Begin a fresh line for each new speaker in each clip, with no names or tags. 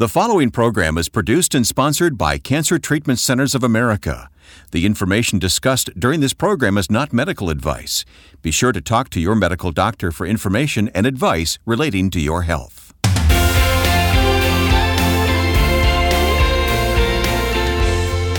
The following program is produced and sponsored by Cancer Treatment Centers of America. The information discussed during this program is not medical advice. Be sure to talk to your medical doctor for information and advice relating to your health.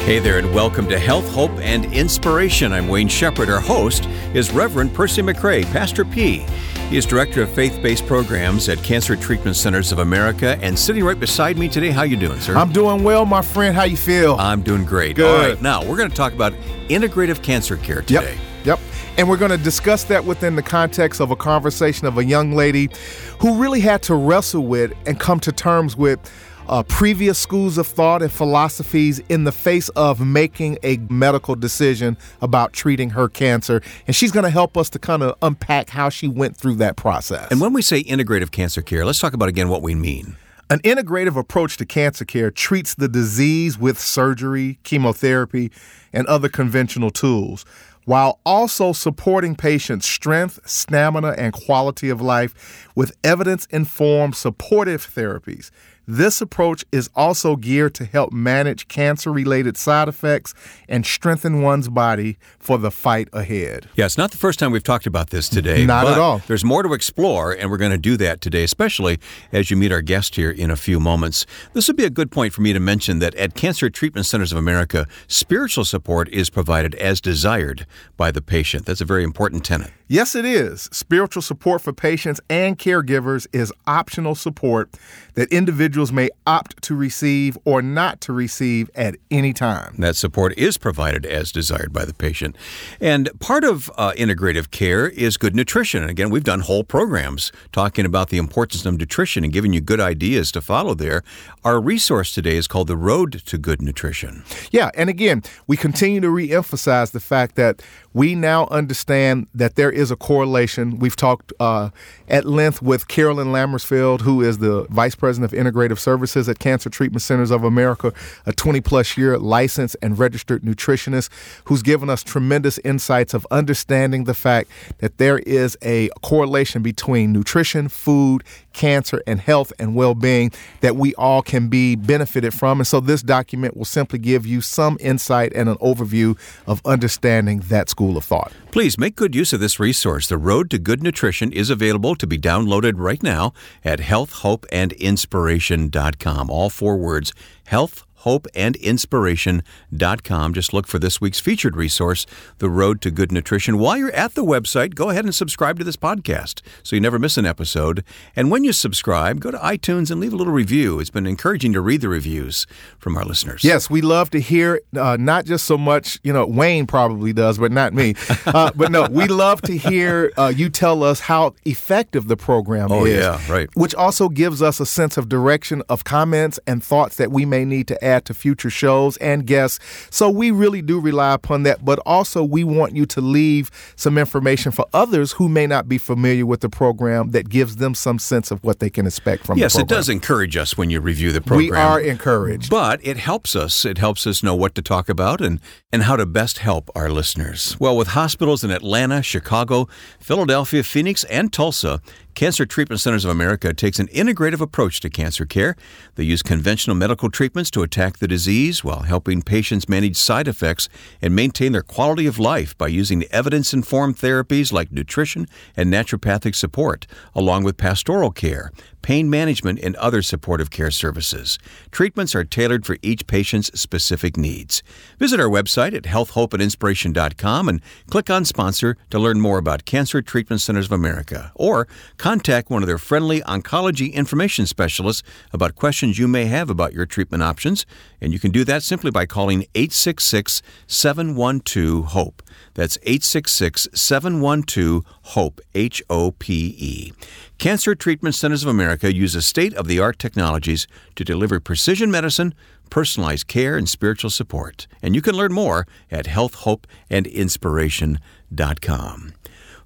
Hey there, and welcome to Health, Hope, and Inspiration. I'm Wayne Shepherd. Our host is Reverend Percy McCray, Pastor P. He is Director of Faith-Based Programs at Cancer Treatment Centers of America, and sitting right beside me today. How you doing, sir?
I'm doing well, my friend. How you feel?
I'm doing great.
Good.
All right, now we're going to talk about integrative cancer care today.
Yep. Yep. And we're going to discuss that within the context of a conversation of a young lady who really had to wrestle with and come to terms with uh, previous schools of thought and philosophies in the face of making a medical decision about treating her cancer. And she's going to help us to kind of unpack how she went through that process.
And when we say integrative cancer care, let's talk about again what we mean.
An integrative approach to cancer care treats the disease with surgery, chemotherapy, and other conventional tools, while also supporting patients' strength, stamina, and quality of life with evidence informed supportive therapies. This approach is also geared to help manage cancer related side effects and strengthen one's body for the fight ahead.
Yeah, it's not the first time we've talked about this today.
Not
but
at all.
There's more to explore, and we're going to do that today, especially as you meet our guest here in a few moments. This would be a good point for me to mention that at Cancer Treatment Centers of America, spiritual support is provided as desired by the patient. That's a very important tenet.
Yes, it is. Spiritual support for patients and caregivers is optional support that individuals may opt to receive or not to receive at any time.
That support is provided as desired by the patient. And part of uh, integrative care is good nutrition. And again, we've done whole programs talking about the importance of nutrition and giving you good ideas to follow there. Our resource today is called The Road to Good Nutrition.
Yeah, and again, we continue to re-emphasize the fact that we now understand that there is a correlation. We've talked uh, at length with Carolyn Lammersfeld, who is the Vice President of Integrative Services at Cancer Treatment Centers of America, a 20 plus year licensed and registered nutritionist who's given us tremendous insights of understanding the fact that there is a correlation between nutrition, food, cancer, and health and well being that we all can be benefited from. And so this document will simply give you some insight and an overview of understanding that school of thought.
Please make good use of this resource. The Road to Good Nutrition is available to be downloaded right now at healthhopeandinspiration.com. All four words health, hope, and inspiration.com. Just look for this week's featured resource, The Road to Good Nutrition. While you're at the website, go ahead and subscribe to this podcast so you never miss an episode. And when you subscribe, go to iTunes and leave a little review. It's been encouraging to read the reviews from our listeners.
Yes, we love to hear uh, not just so much, you know, Wayne probably does, but not me. Uh, but no, we love to hear uh, you tell us how effective the program
Oh,
is.
yeah, right.
Which also gives us a sense of direction of comments and thoughts that we may need to add to future shows and guests. So we really do rely upon that, but also we want you to leave some information for others who may not be familiar with the program that gives them some sense of what they can expect from
Yes, it does encourage us when you review the program.
We are encouraged.
But it helps us. It helps us know what to talk about and, and how to best help our listeners. Well, with hospitals in Atlanta, Chicago, Philadelphia, Phoenix, and Tulsa, Cancer Treatment Centers of America takes an integrative approach to cancer care. They use conventional medical treatments to attack the disease while helping patients manage side effects and maintain their quality of life by using evidence informed therapies like nutrition and naturopathic support, along with pastoral care, pain management, and other supportive care services. Treatments are tailored for each patient's specific needs. Visit our website at healthhopeandinspiration.com and click on sponsor to learn more about Cancer Treatment Centers of America or contact one of their friendly oncology information specialists about questions you may have about your treatment options. And you can do that simply by calling 866 712 HOPE. That's 866 712 HOPE, H O P E. Cancer Treatment Centers of America uses state of the art technologies to deliver precision medicine, personalized care, and spiritual support. And you can learn more at healthhopeandinspiration.com.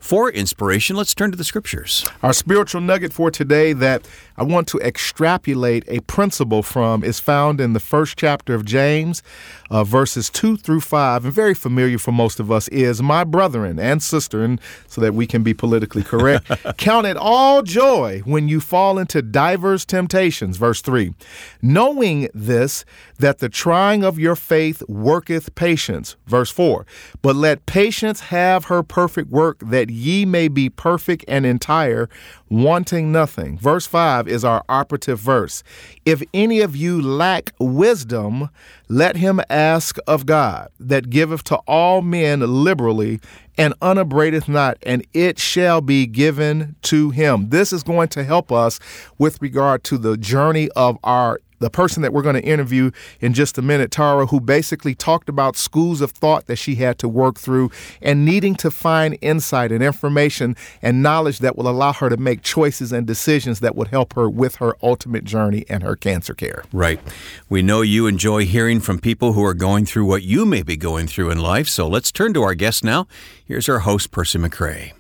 For inspiration, let's turn to the scriptures.
Our spiritual nugget for today that I want to extrapolate a principle from is found in the first chapter of James, uh, verses 2 through 5, and very familiar for most of us is my brethren and sister, and so that we can be politically correct, count it all joy when you fall into diverse temptations, verse 3. Knowing this, that the trying of your faith worketh patience, verse 4. But let patience have her perfect work, that ye may be perfect and entire, wanting nothing. Verse 5 is our operative verse. If any of you lack wisdom, let him ask of God, that giveth to all men liberally and upbraideth not, and it shall be given to him. This is going to help us with regard to the journey of our the person that we're going to interview in just a minute, Tara, who basically talked about schools of thought that she had to work through and needing to find insight and information and knowledge that will allow her to make choices and decisions that would help her with her ultimate journey and her cancer care.
Right. We know you enjoy hearing from people who are going through what you may be going through in life, so let's turn to our guest now. Here's our host, Percy McCray.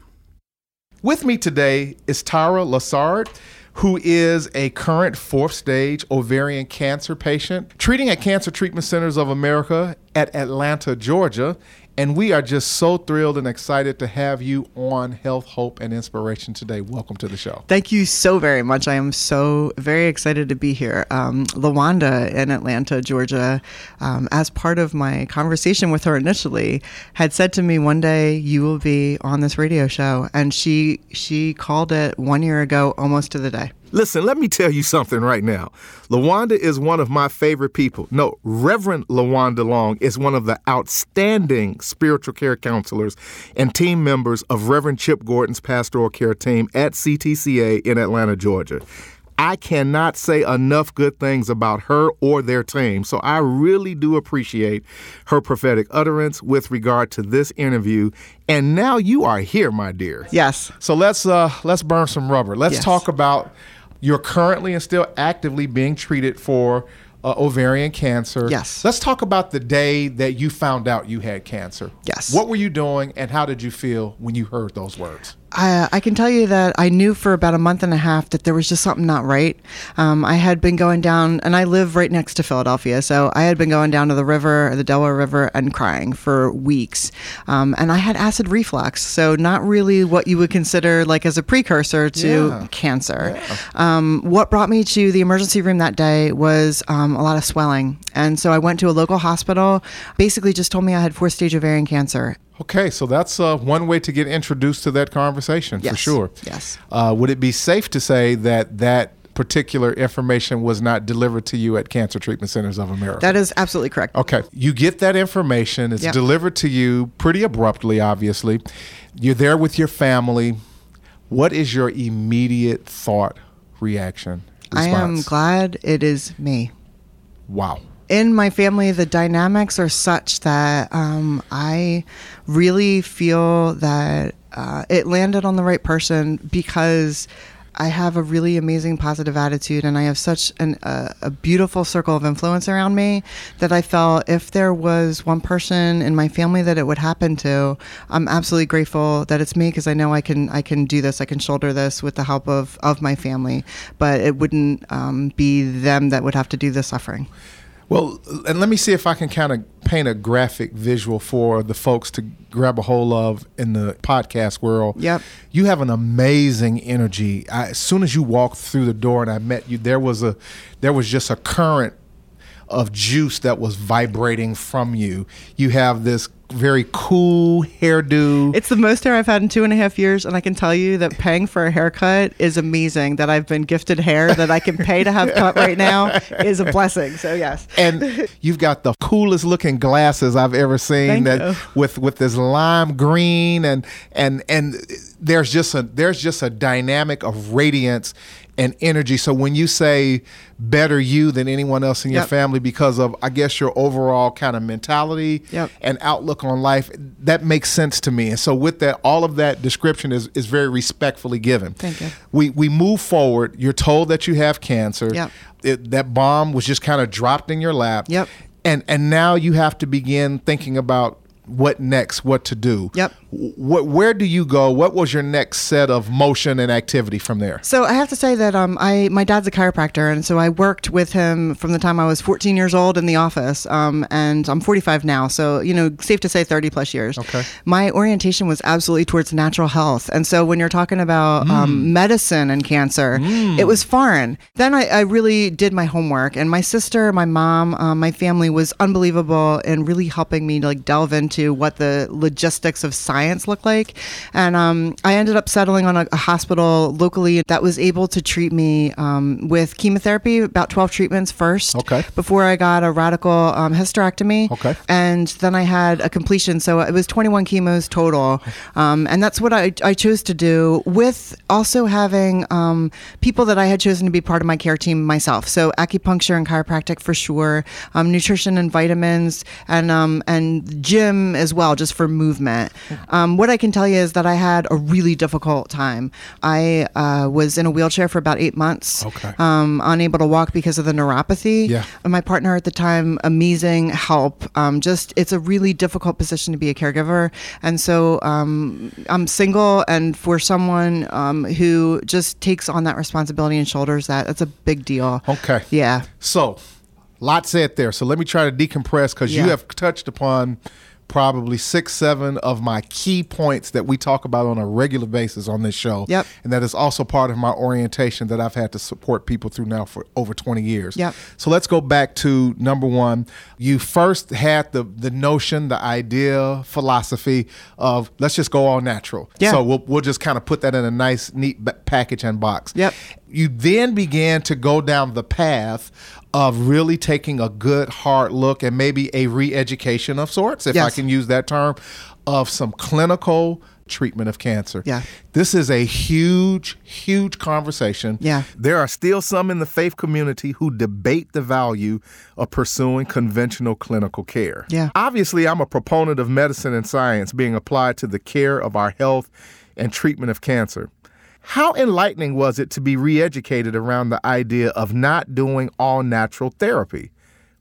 With me today is Tara Lessard who is a current fourth stage ovarian cancer patient, treating at Cancer Treatment Centers of America at Atlanta, Georgia. And we are just so thrilled and excited to have you on Health, Hope, and Inspiration today. Welcome to the show.
Thank you so very much. I am so very excited to be here. Um, Lawanda in Atlanta, Georgia, um, as part of my conversation with her initially, had said to me one day, "You will be on this radio show," and she she called it one year ago, almost to the day.
Listen, let me tell you something right now. LaWanda is one of my favorite people. No, Reverend LaWanda Long is one of the outstanding spiritual care counselors and team members of Reverend Chip Gordon's pastoral care team at CTCA in Atlanta, Georgia. I cannot say enough good things about her or their team. So I really do appreciate her prophetic utterance with regard to this interview. And now you are here, my dear.
Yes.
So let's uh let's burn some rubber. Let's
Yes.
talk about you're currently and still actively being treated for uh, ovarian cancer.
Yes.
Let's talk about the day that you found out you had cancer.
Yes.
What were you doing and how did you feel when you heard those words?
I, I can tell you that I knew for about a month and a half that there was just something not right. Um, I had been going down, and I live right next to Philadelphia, so I had been going down to the river, the Delaware River, and crying for weeks. Um, and I had acid reflux, so not really what you would consider like as a precursor to
Yeah.
cancer. Um, what brought me to the emergency room that day was um, a lot of swelling, and so I went to a local hospital. Basically, just told me I had fourth stage ovarian cancer.
Okay, so that's uh, one way to get introduced to that conversation for sure.
Yes.
Uh, would it be safe to say that that particular information was not delivered to you at Cancer Treatment Centers of America?
That is absolutely correct.
Okay. You get that information. It's
Yep.
delivered to you pretty abruptly, obviously. You're there with your family. What is your immediate thought, reaction,
I am glad it is me.
Wow.
In my family, the dynamics are such that um, I really feel that uh, it landed on the right person because I have a really amazing positive attitude and I have such an, uh, a beautiful circle of influence around me that I felt if there was one person in my family that it would happen to, I'm absolutely grateful that it's me because I know I can I can do this. I can shoulder this with the help of, of my family, but it wouldn't um, be them that would have to do the suffering.
Well, and let me see if I can kind of paint a graphic visual for the folks to grab a hold of in the podcast world.
Yep.
You have an amazing energy. I, as soon as you walked through the door and I met you, there was a there was just a current of juice that was vibrating from you. You have this very cool hairdo.
It's the most hair I've had in two and a half years, and I can tell you that paying for a haircut is amazing. That I've been gifted hair that I can pay to have cut right now is a blessing. So yes,
and you've got the coolest looking glasses I've ever seen
Thank
that
you.
with with this lime green and and and there's just a there's just a dynamic of radiance and energy so when you say better you than anyone else in your
Yep.
family because of I guess your overall kind of mentality
Yep.
and outlook on life that makes sense to me and so with that all of that description is is very respectfully given
Thank you.
we we move forward you're told that you have cancer
Yep.
it, that bomb was just kind of dropped in your lap
Yep.
and and now you have to begin thinking about what next what to do
Yep.
What, where do you go? What was your next set of motion and activity from there?
So I have to say that um, I my dad's a chiropractor, and so I worked with him from the time I was 14 years old in the office, um, and I'm 45 now. So you know, safe to say 30 plus years.
Okay.
My orientation was absolutely towards natural health, and so when you're talking about um, medicine and cancer, it was foreign. Then I, I really did my homework, and my sister, my mom, um, my family was unbelievable in really helping me to like delve into what the logistics of science look like. And um, I ended up settling on a, a hospital locally that was able to treat me um, with chemotherapy, about 12 treatments first.
Okay.
Before I got a radical um, hysterectomy.
Okay.
And then I had a completion. So it was 21 chemos total. Um, and that's what I, I chose to do with also having um, people that I had chosen to be part of my care team myself. So acupuncture and chiropractic for sure, um, nutrition and vitamins, and um, and gym as well, just for movement. Um, what I can tell you is that I had a really difficult time. I uh, was in a wheelchair for about eight months,
Okay.
um, unable to walk because of the neuropathy.
Yeah.
And my partner at the time, amazing help. Um, just it's a really difficult position to be a caregiver, and so um, I'm single, and for someone um, who just takes on that responsibility and shoulders that, that's a big deal.
Okay.
Yeah.
So, lot said there. So let me try to decompress because you have touched upon probably six, seven of my key points that we talk about on a regular basis on this show.
Yep.
And that is also part of my orientation that I've had to support people through now for over 20 years.
Yep.
So let's go back to number one. You first had the the notion, the idea, philosophy of let's just go all natural.
Yeah.
So we'll, we'll just kind of put that in a nice, neat package and box.
Yep.
You then began to go down the path of really taking a good hard look and maybe a re-education of sorts, if I can use that term, of some clinical treatment of cancer.
Yeah.
This is a huge, huge conversation.
Yeah.
There are still some in the faith community who debate the value of pursuing conventional clinical care.
Yeah.
Obviously, I'm a proponent of medicine and science being applied to the care of our health and treatment of cancer. How enlightening was it to be re educated around the idea of not doing all natural therapy?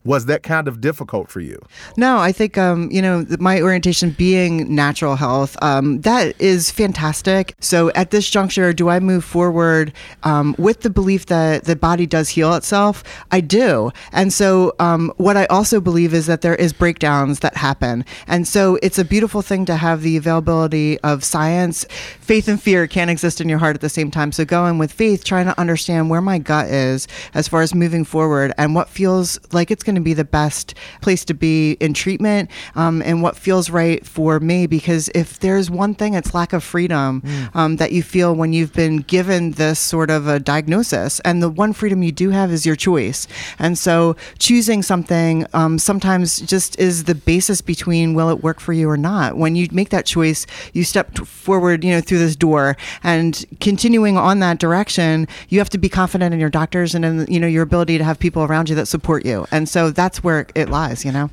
Was that kind of difficult for you?
No, I think um, you know my orientation being natural health. Um, that is fantastic. So at this juncture, do I move forward um, with the belief that the body does heal itself? I do, and so um, what I also believe is that there is breakdowns that happen, and so it's a beautiful thing to have the availability of science. Faith and fear can't exist in your heart at the same time. So going with faith, trying to understand where my gut is as far as moving forward and what feels like it's going to be the best place to be in treatment um, and what feels right for me. Because if there's one thing, it's lack of freedom um, that you feel when you've been given this sort of a diagnosis. And the one freedom you do have is your choice. And so choosing something um, sometimes just is the basis between will it work for you or not. When you make that choice, you step forward, you know, through this door and continuing on that direction, you have to be confident in your doctors and in, you know, your ability to have people around you that support you. And so that's where it lies, you know?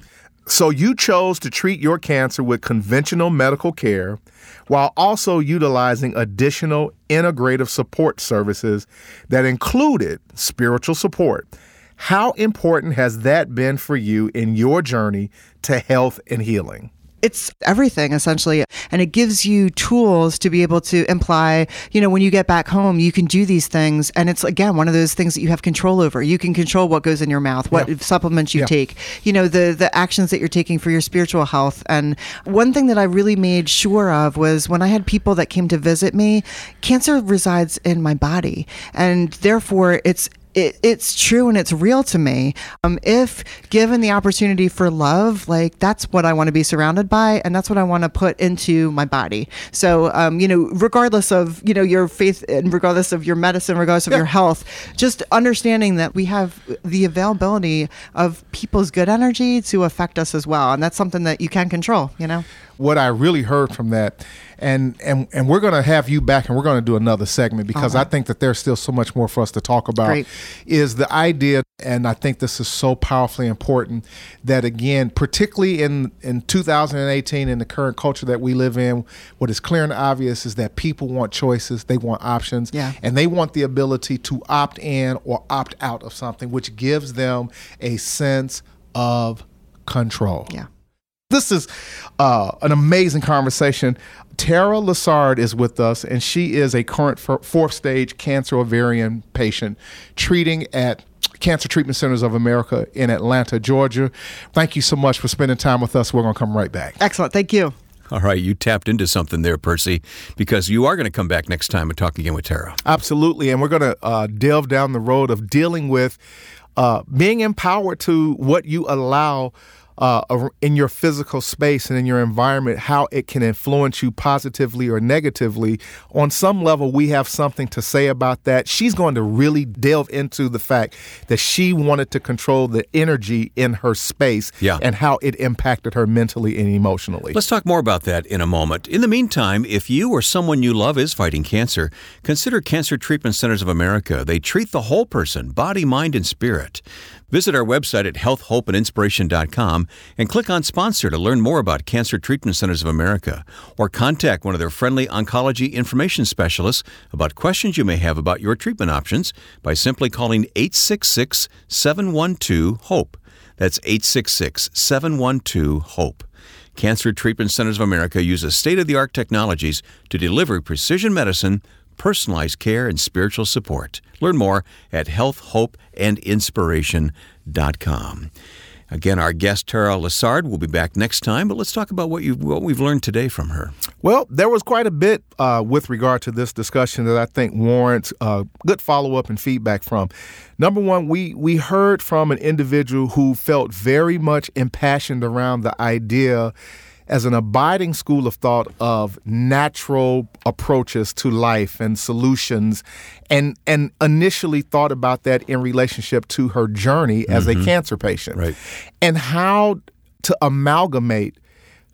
So you chose to treat your cancer with conventional medical care while also utilizing additional integrative support services that included spiritual support. How important has that been for you in your journey to health and healing?
It's everything essentially. And it gives you tools to be able to imply you know when you get back home you can do these things. And it's again one of those things that you have control over. You can control what goes in your mouth what
Yeah.
supplements you
Yeah.
take you know the the actions that you're taking for your spiritual health. And one thing that I really made sure of was when I had people that came to visit me cancer resides in my body. And therefore it's it, it's true and it's real to me. Um, if given the opportunity for love, like that's what I want to be surrounded by, and that's what I want to put into my body. So, um, you know, regardless of you know your faith and regardless of your medicine, regardless of your health, just understanding that we have the availability of people's good energy to affect us as well, and that's something that you can control. You know.
what I really heard from that, and and and we're going to have you back, and we're going to do another segment because I think that there's still so much more for us to talk about.
Great.
Is the idea, and I think this is so powerfully important that again, particularly in in 2018 in the current culture that we live in, what is clear and obvious is that people want choices, they want options,
Yeah.
and they want the ability to opt in or opt out of something, which gives them a sense of control.
Yeah.
This is uh, an amazing conversation. Tara Lessard is with us, and she is a current fourth stage cancer ovarian patient treating at Cancer Treatment Centers of America in Atlanta, Georgia. Thank you so much for spending time with us. We're going to come right back.
Excellent. Thank you.
All right, you tapped into something there, Percy, because you are going to come back next time and talk again with Tara.
Absolutely. And we're going to uh, delve down the road of dealing with uh, being empowered to what you allow uh, in your physical space and in your environment, how it can influence you positively or negatively. On some level, we have something to say about that. She's going to really delve into the fact that she wanted to control the energy in her space
yeah.
and how it impacted her mentally and emotionally.
Let's talk more about that in a moment. In the meantime, if you or someone you love is fighting cancer, consider Cancer Treatment Centers of America. They treat the whole person, body, mind, and spirit. Visit our website at healthhopeandinspiration.com and click on Sponsor to learn more about Cancer Treatment Centers of America or contact one of their friendly oncology information specialists about questions you may have about your treatment options by simply calling 866 712 HOPE. That's 866 712 HOPE. Cancer Treatment Centers of America uses state of the art technologies to deliver precision medicine personalized care and spiritual support. Learn more at healthhopeandinspiration.com. Again, our guest Tara Lessard will be back next time, but let's talk about what you what we've learned today from her.
Well, there was quite a bit uh, with regard to this discussion that I think warrants uh, good follow up and feedback from. Number one, we we heard from an individual who felt very much impassioned around the idea as an abiding school of thought of natural approaches to life and solutions and and initially thought about that in relationship to her journey as mm-hmm. a cancer patient
right.
and how to amalgamate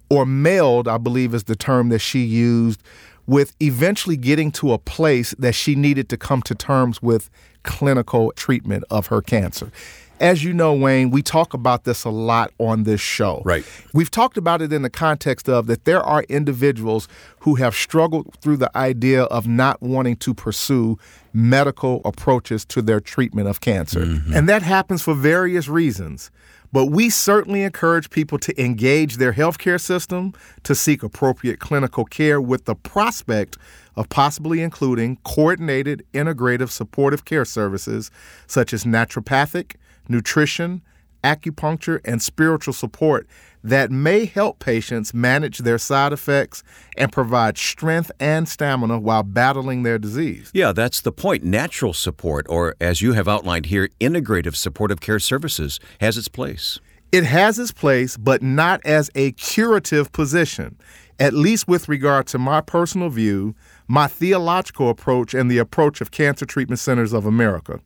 or meld i believe is the term that she used with eventually getting to a place that she needed to come to terms with clinical treatment of her cancer as you know, Wayne, we talk about this a lot on this show.
Right.
We've talked about it in the context of that there are individuals who have struggled through the idea of not wanting to pursue medical approaches to their treatment of cancer. Mm-hmm. And that happens for various reasons. But we certainly encourage people to engage their healthcare system to seek appropriate clinical care with the prospect of possibly including coordinated integrative supportive care services such as naturopathic, nutrition, acupuncture, and spiritual support that may help patients manage their side effects and provide strength and stamina while battling their disease.
Yeah, that's the point. Natural support, or as you have outlined here, integrative supportive care services, has its place.
It has its place, but not as a curative position, at least with regard to my personal view, my theological approach, and the approach of Cancer Treatment Centers of America.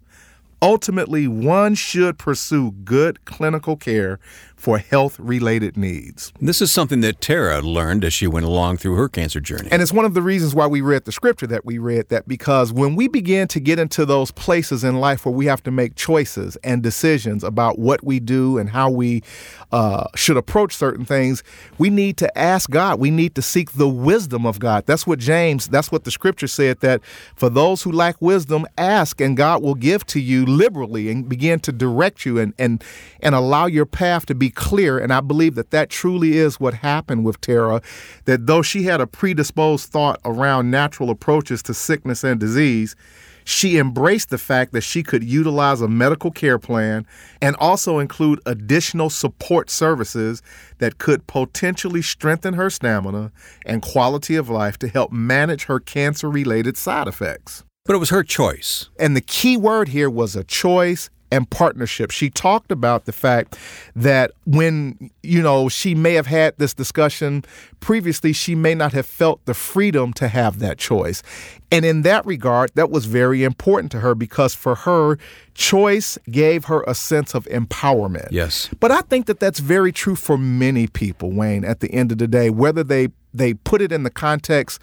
Ultimately, one should pursue good clinical care for health related needs.
This is something that Tara learned as she went along through her cancer journey.
And it's one of the reasons why we read the scripture that we read that because when we begin to get into those places in life where we have to make choices and decisions about what we do and how we uh, should approach certain things, we need to ask God. We need to seek the wisdom of God. That's what James, that's what the scripture said that for those who lack wisdom, ask and God will give to you liberally and begin to direct you and, and, and allow your path to be clear, and I believe that that truly is what happened with Tara, that though she had a predisposed thought around natural approaches to sickness and disease, she embraced the fact that she could utilize a medical care plan and also include additional support services that could potentially strengthen her stamina and quality of life to help manage her cancer related side effects.
But it was her choice.
And the key word here was a choice and partnership. She talked about the fact that when, you know, she may have had this discussion previously, she may not have felt the freedom to have that choice. And in that regard, that was very important to her because for her, choice gave her a sense of empowerment.
Yes.
But I think that that's very true for many people, Wayne, at the end of the day, whether they they put it in the context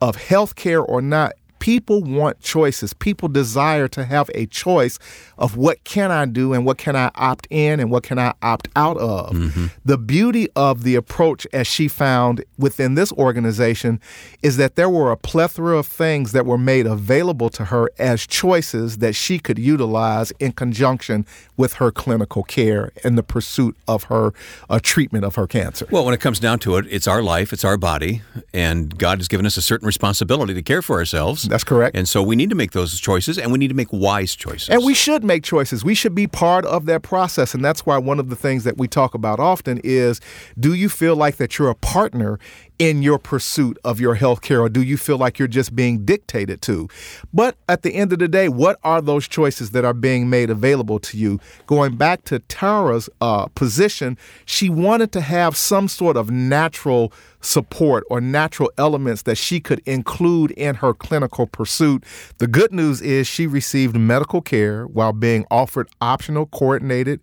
of healthcare or not people want choices. People desire to have a choice of what can I do and what can I opt in and what can I opt out of. Mm-hmm. The beauty of the approach as she found within this organization is that there were a plethora of things that were made available to her as choices that she could utilize in conjunction with her clinical care and the pursuit of her uh, treatment of her cancer.
Well, when it comes down to it, it's our life, it's our body, and God has given us a certain responsibility to care for ourselves.
That's correct.
And so we need to make those choices and we need to make wise choices.
And we should make choices. We should be part of that process. And that's why one of the things that we talk about often is do you feel like that you're a partner in your pursuit of your health care, or do you feel like you're just being dictated to? But at the end of the day, what are those choices that are being made available to you? Going back to Tara's uh, position, she wanted to have some sort of natural support or natural elements that she could include in her clinical pursuit. The good news is she received medical care while being offered optional, coordinated,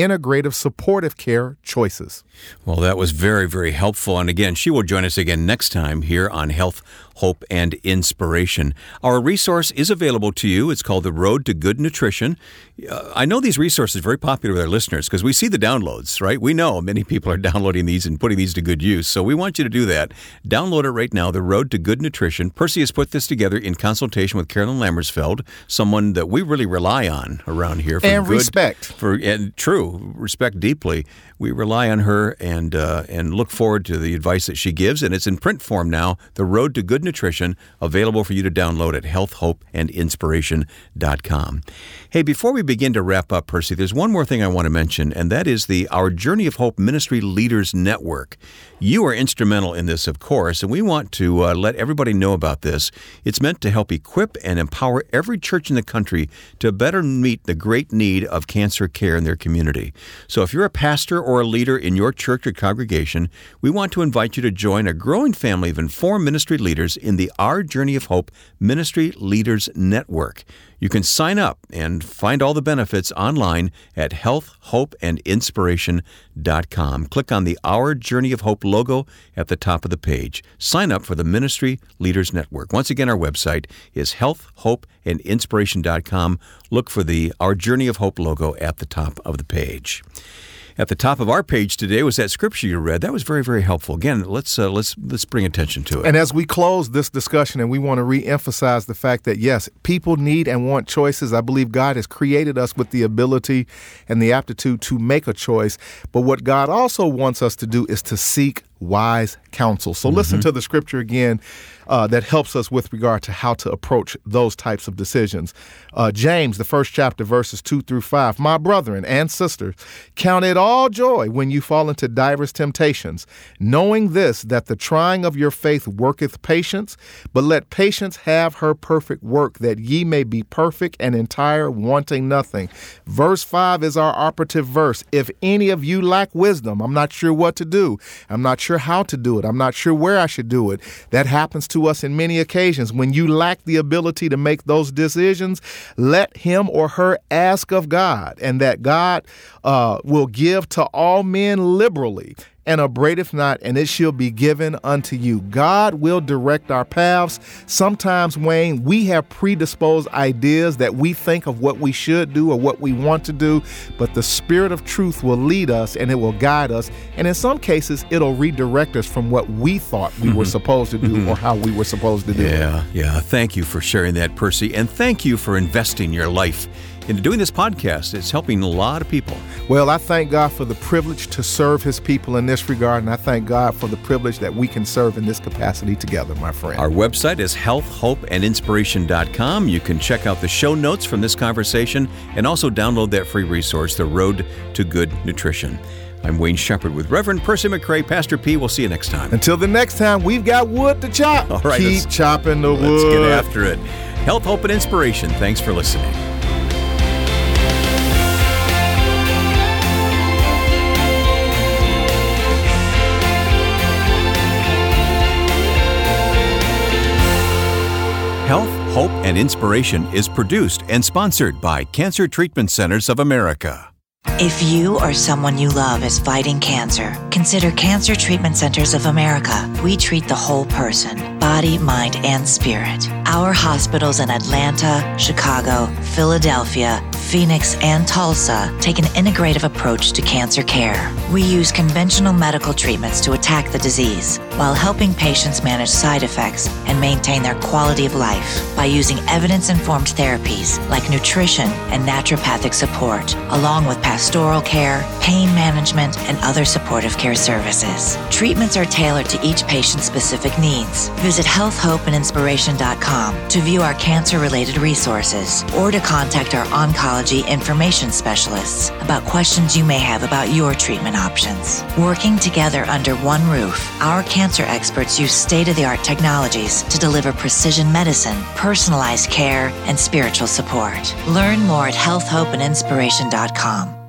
integrative supportive care choices.
Well, that was very, very helpful. And again, she will join us again next time here on Health hope, and inspiration. Our resource is available to you. It's called The Road to Good Nutrition. Uh, I know these resources are very popular with our listeners because we see the downloads, right? We know many people are downloading these and putting these to good use. So we want you to do that. Download it right now, The Road to Good Nutrition. Percy has put this together in consultation with Carolyn Lammersfeld, someone that we really rely on around here.
For and good, respect.
For, and true, respect deeply. We rely on her and, uh, and look forward to the advice that she gives. And it's in print form now, The Road to Good Nutrition Nutrition, available for you to download at healthhopeandinspiration.com. Hey, before we begin to wrap up, Percy, there's one more thing I want to mention, and that is the Our Journey of Hope Ministry Leaders Network. You are instrumental in this, of course, and we want to uh, let everybody know about this. It's meant to help equip and empower every church in the country to better meet the great need of cancer care in their community. So if you're a pastor or a leader in your church or congregation, we want to invite you to join a growing family of informed ministry leaders in the Our Journey of Hope Ministry Leaders Network. You can sign up and find all the benefits online at healthhopeandinspiration.com. Click on the Our Journey of Hope logo at the top of the page. Sign up for the Ministry Leaders Network. Once again, our website is healthhopeandinspiration.com. Look for the Our Journey of Hope logo at the top of the page at the top of our page today was that scripture you read. That was very, very helpful. Again, let's uh, let's let's bring attention to it.
And as we close this discussion, and we want to re-emphasize the fact that yes, people need and want choices. I believe God has created us with the ability and the aptitude to make a choice. But what God also wants us to do is to seek wise counsel. So mm-hmm. listen to the scripture again uh, that helps us with regard to how to approach those types of decisions. Uh, James, the first chapter, verses 2 through 5. My brethren and sisters, count it all joy when you fall into divers temptations, knowing this, that the trying of your faith worketh patience, but let patience have her perfect work, that ye may be perfect and entire, wanting nothing. Verse 5 is our operative verse. If any of you lack wisdom, I'm not sure what to do. I'm not sure how to do it. I'm not sure where I should do it. That happens to us in many occasions. When you lack the ability to make those decisions, let him or her ask of God, and that God uh, will give to all men liberally and upbraideth not, and it shall be given unto you. God will direct our paths. Sometimes, Wayne, we have predisposed ideas that we think of what we should do or what we want to do, but the Spirit of truth will lead us and it will guide us. And in some cases, it'll redirect us from what we thought we mm-hmm. were supposed to do mm-hmm. or how we were supposed to do
yeah, it. Yeah, yeah. Thank you for sharing that, Percy, and thank you for investing your life into doing this podcast. It's helping a lot of people.
Well, I thank God for the privilege to serve His people in this regard, and I thank God for the privilege that we can serve in this capacity together, my friend.
Our website is healthhopeandinspiration.com. You can check out the show notes from this conversation and also download that free resource, The Road to Good Nutrition. I'm Wayne Shepherd with Reverend Percy McCray. Pastor P, we'll see you next time.
Until the next time, we've got wood to chop.
All right,
Keep chopping the
let's
wood.
Let's get after it. Health, hope, and inspiration. Thanks for listening. Health, Hope, and Inspiration is produced and sponsored by Cancer Treatment Centers of America.
If you or someone you love is fighting cancer, consider Cancer Treatment Centers of America. We treat the whole person body, mind, and spirit. Our hospitals in Atlanta, Chicago, Philadelphia, Phoenix, and Tulsa take an integrative approach to cancer care. We use conventional medical treatments to attack the disease while helping patients manage side effects and maintain their quality of life by using evidence informed therapies like nutrition and naturopathic support, along with pastoral care, pain management, and other supportive care services. Treatments are tailored to each patient's specific needs. Visit healthhopeandinspiration.com to view our cancer related resources or to contact our oncology information specialists about questions you may have about your treatment options. Working together under one roof, our cancer experts use state of the art technologies to deliver precision medicine, personalized care, and spiritual support. Learn more at healthhopeandinspiration.com.